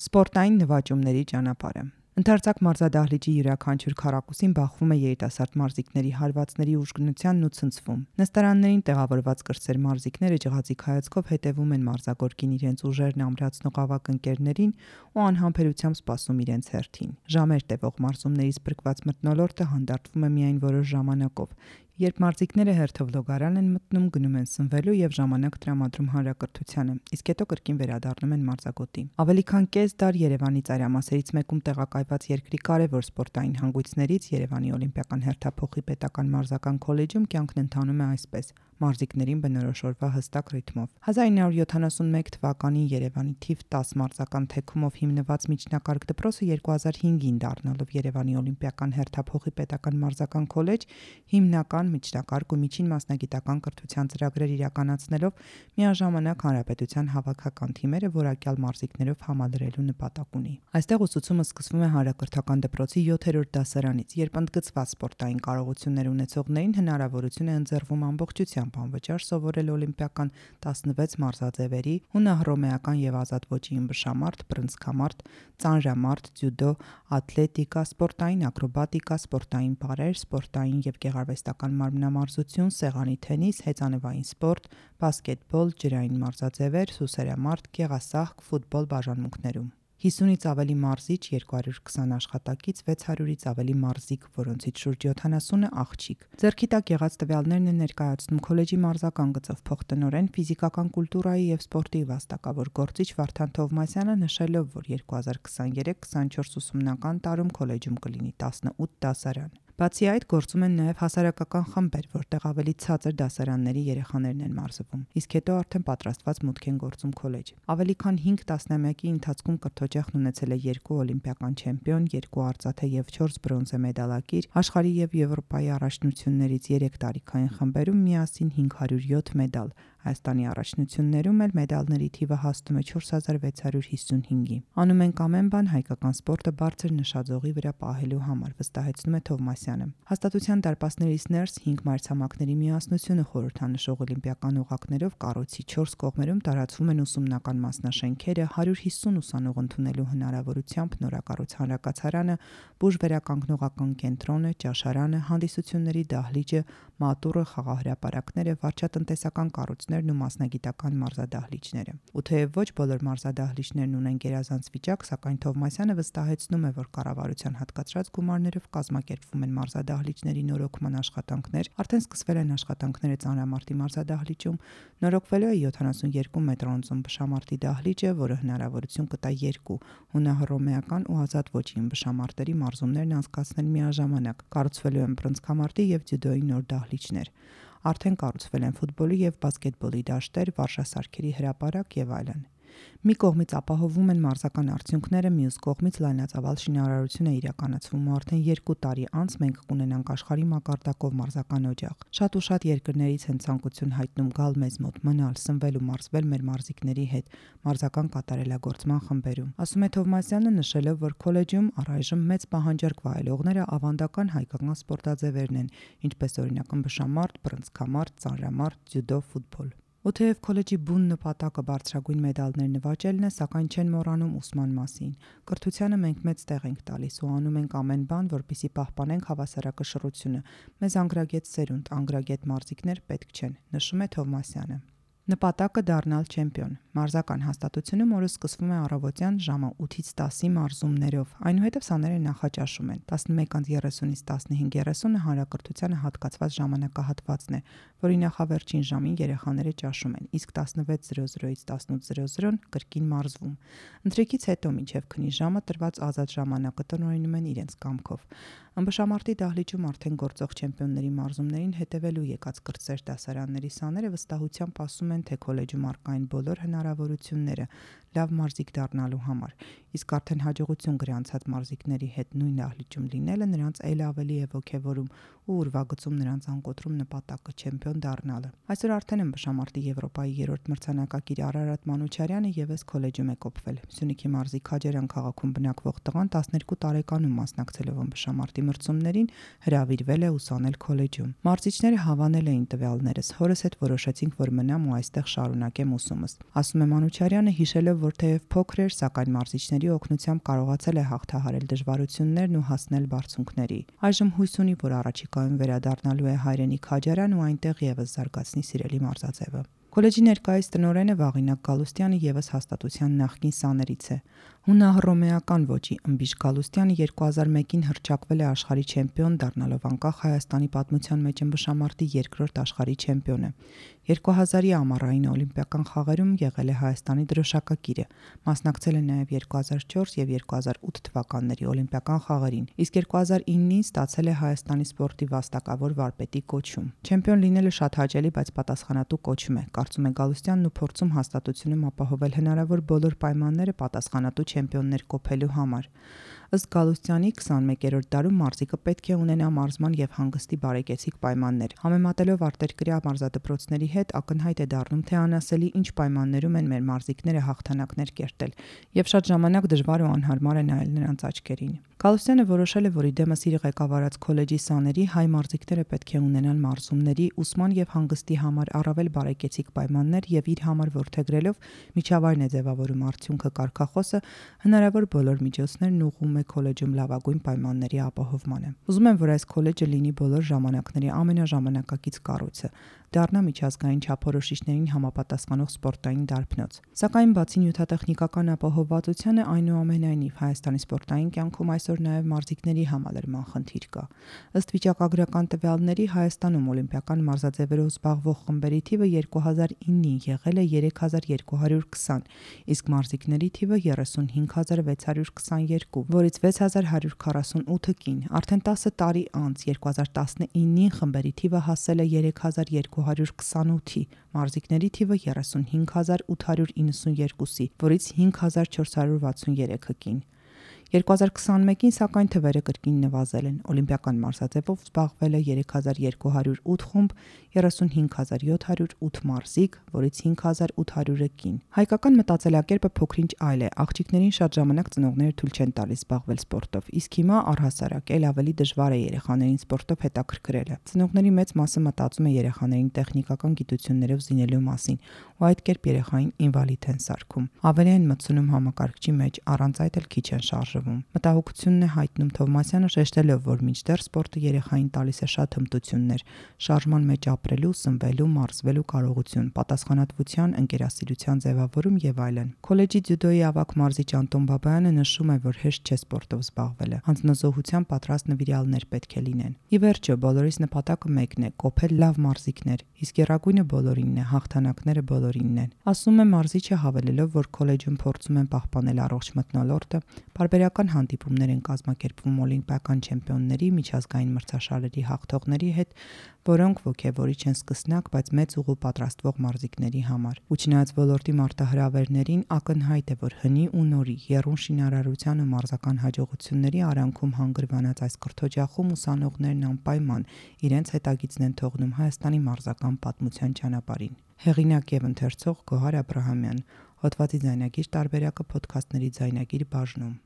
Սպորտային նվաճումների ճանապարհը Ընդարձակ մարզադահլիճի յուրաքանչյուր քառակուսին բախվում է երիտասարդ մարզիկների հարվածների ուժգնությանն ու ցնցվում։ Նստարաններին տեղավորված կրտսեր մարզիկները ջղածիկ հայացքով հետևում են մարզագորգին իրենց ուժերն ամրացնող ավակ ընկերներին ու անհամբերությամբ սպասում իրենց հերթին։ Ժամեր տևող մարզումներից բրկված մթնոլորտը հանդարտվում է միայն որոշ ժամանակով, Երբ մարզիկները հերթով լոգարան են մտնում, գնում են սնվելու եւ ժամանակ տրամադրում հանրակրթությանը, իսկ հետո կրկին վերադառնում են մարզագոտի։ Ավելի քան կես դար Երևանի ծայրամասերից մեկում տեղակայված երկրի կարևոր սպորտային հանգույցներից Երևանի Օլիմպիական հերթափոխի պետական մարզական քոլեջում կյանքն ընթանում է այսպես մարզիկներին բնորոշ օրվա հստակ ռիթմով։ 1971 թվականին Երևանի թիվ 10 մարզական թեքումով հիմնված միջնակարգ դպրոցը 2005-ին դառնալով Երևանի Օլիմպիական հերթափոխի պետական մարզական քոլեջ հիմնական միջնակարգ ու միջին մասնագիտական կրթության ծրագրեր իրականացնելով միաժամանակ հանրապետության հավաքական թիմերը որակյալ մարզիկներով համալրելու նպատակ ունի։ Այստեղ ուսուցումը սկսվում է հանրակրթական դպրոցի 7-րդ դասարանից, երբ ընդգծված սպորտային կարողություններ ունեցողներին հնարավորություն է ընձեռվում ամբողջությամբ անգամ անվճար սովորել օլիմպիական 16 մարզաձևերի՝ հունահռոմեական եւ ազատ ոճի ըմբշամարտ, բռնցքամարտ, ծանրամարտ, ձյուդո, ատլետիկա, սպորտային ակրոբատիկա, սպորտային բարեր, սպորտային եւ գեղարվեստական մարմնամարզություն, սեղանի թենիս, հեծանվային սպորտ, բասկետբոլ, ջրային մարզաձևեր, սուսերամարտ, գեղասահք, ֆուտբոլ բաժանմունքներում։ 50-ից ավելի մարզիչ, 220 աշխատակից, 600-ից ավելի մարզիկ, որոնցից շուրջ 70-ը աղջիկ։ Ձերքի տակ եղած տվյալներն են ներկայացնում քոլեջի մարզական գծով փոխտնօրեն ֆիզիկական կուլտուրայի եւ սպորտի վաստակավոր գործիչ Վարդան Թովմասյանը նշելով, որ 2023-24 ուսումնական տարում քոլեջում կլինի 18 դասարան։ Բացի այդ, գործում են նաև հասարակական խմբեր, որտեղ ավելի ցածր դասարանների երեխաներն են մարզվում։ Իսկ հետո արդեն պատրաստված մուտք են գործում քոլեջ։ Ավելի քան 5 տասնամյակի ընթացքում կրթօջախն ունեցել է 2 օլիմպիական չեմպիոն, 2 արծաթե եւ 4 բրոնզե մեդալակիր, աշխարհի եւ Եվրոպայի առաջնություններից 3 տարիքային խմբերում միասին 507 մեդալ, Հայաստանի առաջնություններում էլ մեդալների թիվը հասնում է 4655-ի։ Անում ենք ամեն բան հայկական սպորտը բարձր նշաձողի վրա պահելու համար, վստահեցնում է Թովմասյանը։ Հաստատության դարպասներից ներս 5 մայրցամաքների միասնությունը խորհրդանշող օլիմպիական օղակներով կառույցի 4 կողմերում տարածվում են ուսումնական մասնաշենքերը, 150 ուսանող ընդունելու հնարավորությամբ նորակառույց հանրակացարանը, բուժ վերականգնողական կենտրոնը, ճաշարանը, հանդիսությունների դահլիճը, մատուրը, խաղահրապարակները, վարչատնտեսական կառույց դահլիճներն ու մասնագիտական մարզադահլիճները։ Ու թեև ոչ բոլոր մարզադահլիճներն ունեն գերազանց վիճակ, սակայն Թովմասյանը վստահեցնում է, որ կառավարության հատկացրած գումարներով կազմակերպվում են մարզադահլիճների նորոգման աշխատանքներ, արդեն սկսվել են աշխատանքները Ծանրամարտի մարզադահլիճում, նորոգվելու է 72 մետրոնցում բշամարտի դահլիճը, որը հնարավորություն կտա երկու հունահռոմեական ու ազատ ոչի բշամարտերի մարզումներն անցկացնել միաժամանակ։ Կառուցվելու են բռնցքամարտի եւ ձյուդոյի նոր դահլիճներ արդեն կառուցվել են ֆուտբոլի եւ բասկետբոլի դաշտեր, վարժասարքերի հրապարակ եւ այլն։ Մի կողմից ապահովում են մարզական արդյունքները, մյուս կողմից լայնածավալ շինարարություն է իրականացվում ու արդեն 2 տարի անց մենք կունենանք աշխարհի մակարդակով մարզական օջախ։ Շատ ու շատ երկրներից են ցանկություն հայտնում գալ մեզ մոտ, մնալ, սնվել ու մարզվել մեր մարզիկների հետ մարզական կատարելագործման խմբերում։ Ասում է Թովմասյանը նշելով, որ քոլեջում առայժմ մեծ պահանջարկ վայելողները ավանդական հայկական սպորտաձևերն են, ինչպես օրինակ ըմբշամարտ, բռնցքամարտ, ծանրամարտ, ձյուդո, ֆուտբոլ։ Ու թեև քոլեջի բուն նպատակը բարձրագույն մեդալներ նվաճելն է, սակայն չեն մոռանում ուսման մասին։ Կրթությանը մենք մեծ տեղ ենք տալիս ու անում ենք ամեն բան, որպիսի պահպանենք հավասարակշռությունը։ Մեզ անգրագետ սերունդ, անգրագետ մարզիկներ պետք չեն, նշում է Թովմասյանը։ Նպատակը դառնալ չեմպիոն։ Մարզական հաստատությունում օրը սկսվում է առավոտյան ժամը 8-ից 10-ի մարզումներով։ Այնուհետև սաները նախաճաշում են։ 11:30-ից 15:30-ը հանրակրթությանը հատկացված ժամանակահատվածն է, որի նախավերջին ժամին երեխաները ճաշում են, իսկ 16:00-ից 18:00-ն կրկին մարզվում։ Ընթրիքից հետո մինչև քնի ժամը տրված ազատ ժամանակը տնօրինում են իրենց կամքով։ Ըմբշամարտի դահլիճում արդեն գործող չեմպիոնների մարզումներին հետևելու եկած կրտսեր դասարանների սաները վստահությամբ ասում են, թե քոլեջում արկային բոլոր հնարավորությունները լավ մարզիկ դառնալու համար, իսկ արդեն հաջողություն գրանցած մարզիկների հետ նույն դահլիճում լինելը նրանց ել ավելի է ողջևորում ու ուրվագծում նրանց անկոտրում նպատակը չեմպիոն դառնալը։ Այսօր արդեն ըմբշամարտի Եվրոպայի երրորդ մրցանակակիր Արարատ Մանուչարյանը եւս քոլեջում է կոփվել։ Սյունիքի մարզի Քաջարյան քաղաքում բնակվող տղան 12 տարեկանում մասնակցելով ըմբշամարտի մրցումներին հրավիրվել է ուսանել քոլեջում։ Մարզիչները հավանել էին տվյալներս։ Հորս հետ որոշեցինք, որ մնամ ու այստեղ շարունակեմ ուսումս։ Ասում է Մանուչարյանը հիշելով, որ թեև փոքր էր, սակայն մարզիչների օգնությամբ կարողացել է հաղթահարել դժվարություններն ու հասնել բարձունքների։ Այժմ հույս ունի, որ առաջիկայում վերադառնալու է հայրենի Քաջարյան ու այնտեղ եւս զարգացնի սիրելի մարզաձևը։ Կոլեջի ներկայիս տնօրենը Վաղինակ Գալուստյանը եւս հաստատության նախկին սաներից է։ Հունահռոմեական ոճի ըմբիշ Գալուստյանը 2001-ին հրճակվել է աշխարհի չեմպիոն դառնալով անկախ Հայաստանի պատմության մեջ ըմբշամարտի երկրորդ աշխարհի չեմպիոնը։ 2000-ի ամառային օլիմպիական խաղերում եղել է Հայաստանի դրոշակակիրը։ Մասնակցել է նաև 2004 եւ 2008 թվականների օլիմպիական խաղերին, իսկ 2009-ին ստացել է Հայաստանի սպորտի վաստակավոր վարպետի կոչում։ Չեմպիոն լինելը շատ հաճելի, բայց պատասխանատու կոչում է, կարծում է Գալուստյանն ու փորձում հաստատությունում ապահովել հնարավոր բոլոր պայմանները պատասխանատու չեմպիոններ կոփելու համար։ Ըստ Գալուստյանի 21-րդ դարում մարզիկը պետք է ունենա մարզման եւ հանգստի բարեկեցիկ պայմաններ։ Համեմատելով արտերկրյա մարզադպրոցների հետ ակնհայտ է դառնում, թե անասելի ինչ պայմաններում են մեր մարզիկները հաղթանակներ կերտել եւ շատ ժամանակ դժվար ու անհարմար է նայել նրանց աչքերին։ Գալուստյանը որոշել է, որ ի դեմս իր ղեկավարած քոլեջի սաների հայ մարզիկները պետք է ունենան մարզումների, ուսման եւ հանգստի համար առավել բարեկեցիկ պայմաններ եւ իր համար որթեգրելով միջավայրն է ձևավորում արդյունքը կարկախոսը հնարավոր բոլոր միջոցներն ուղում է քոլեջում լավագույն պայմանների ապահովմանը։ Ուզում եմ, որ այս քոլեջը լինի բոլոր ժամանակների ամենաժամանակակից կառույցը, դառնա միջազգային չափորոշիչներին համապատասխանող սպորտային դարբնոց։ Սակայն բացի նյութատեխնիկական ապահովվածությանը, այնուամենայնիվ Հայաստանի սպորտային կյանքում այսօր նաև մարզիկների համալրման խնդիր կա։ Ըստ վիճակագրական տվյալների Հայաստանում օլիմպիական մարզաձևերով զբաղվող խմբերի թիվը 2009-ին եղել է 3220, իսկ մարզիկների թիվը 35622, որից 6148 կին։ Արդեն 10 տարի անց 2019-ին խմբերի թիվը հասել է 3200 228-ի, մարզիկների թիվը 35892-ի, որից 5463-ը կին։ 2021-ին սակայն թվերը կրկին նվազել են։ Օլիմպիական մարզաձևով զբաղվել է 3208 խումբ, 35708 մարզիկ, որից 5800-ը կին։ Հայկական մտածելակերպը փոքրինչ այլ է։ Աղջիկներին շատ ժամանակ ծնողները թույլ չեն տալիս զբաղվել սպորտով, իսկ հիմա առհասարակ էլ ավելի դժվար է երեխաներին սպորտով հետաքրքրելը։ Ծնողների մեծ մասը մտածում է երեխաներին տեխնիկական գիտություններով զինելու մասին, ու այդ կերպ երեխային ինվալիդ են սարքում։ Ավելի են մտցնում համակարգչի մեջ, առանց այդ էլ քիչ են շարժ շարժվում։ Մտահոգությունն է հայտնում Թովմասյանը շեշտելով, որ մինչդեռ սպորտը երեխային տալիս է շատ հմտություններ՝ շարժման մեջ ապրելու, սնվելու, մարզվելու կարողություն, պատասխանատվության, ընկերասիրության ձևավորում եւ այլն։ Քոլեջի ձյուդոյի ավակ մարզիչ Անտոն Բաբայանը նշում է, որ հեշտ չէ սպորտով զբաղվելը։ Հանձնազոհության պատրաստ նվիրալներ պետք է լինեն։ Ի վերջո, բոլորիս նպատակը մեկն է՝ կոփել լավ մարզիկներ, իսկ երագույնը բոլորինն է, հաղթանակները բոլորինն են։ Ասում է մարզիչը հավելելով, որ քոլեջում փորձում են պահպանել առողջ մթնոլորտը, բարբերական Տարբերական հանդիպումներ են կազմակերպվում օլիմպիական չեմպիոնների, միջազգային մրցաշարերի հաղթողների հետ, որոնք ողջևորիչ են սկսնակ, բայց մեծ ուղու պատրաստվող մարզիկների համար։ Ու չնայած ոլորտի մարտահրավերներին ակնհայտ է, որ հնի ու նորի երուն շինարարության ու մարզական հաջողությունների արանքում հանգրվանած այս կրթօջախում ուսանողներն անպայման իրենց հետագիծն են թողնում Հայաստանի մարզական պատմության ճանապարհին։ Հեղինակ եւ ընթերցող Գոհար Աբ รา համյան Հոդվացի ձայնագիր տարբերակը ոդքասթների ձայնագիր բաժնում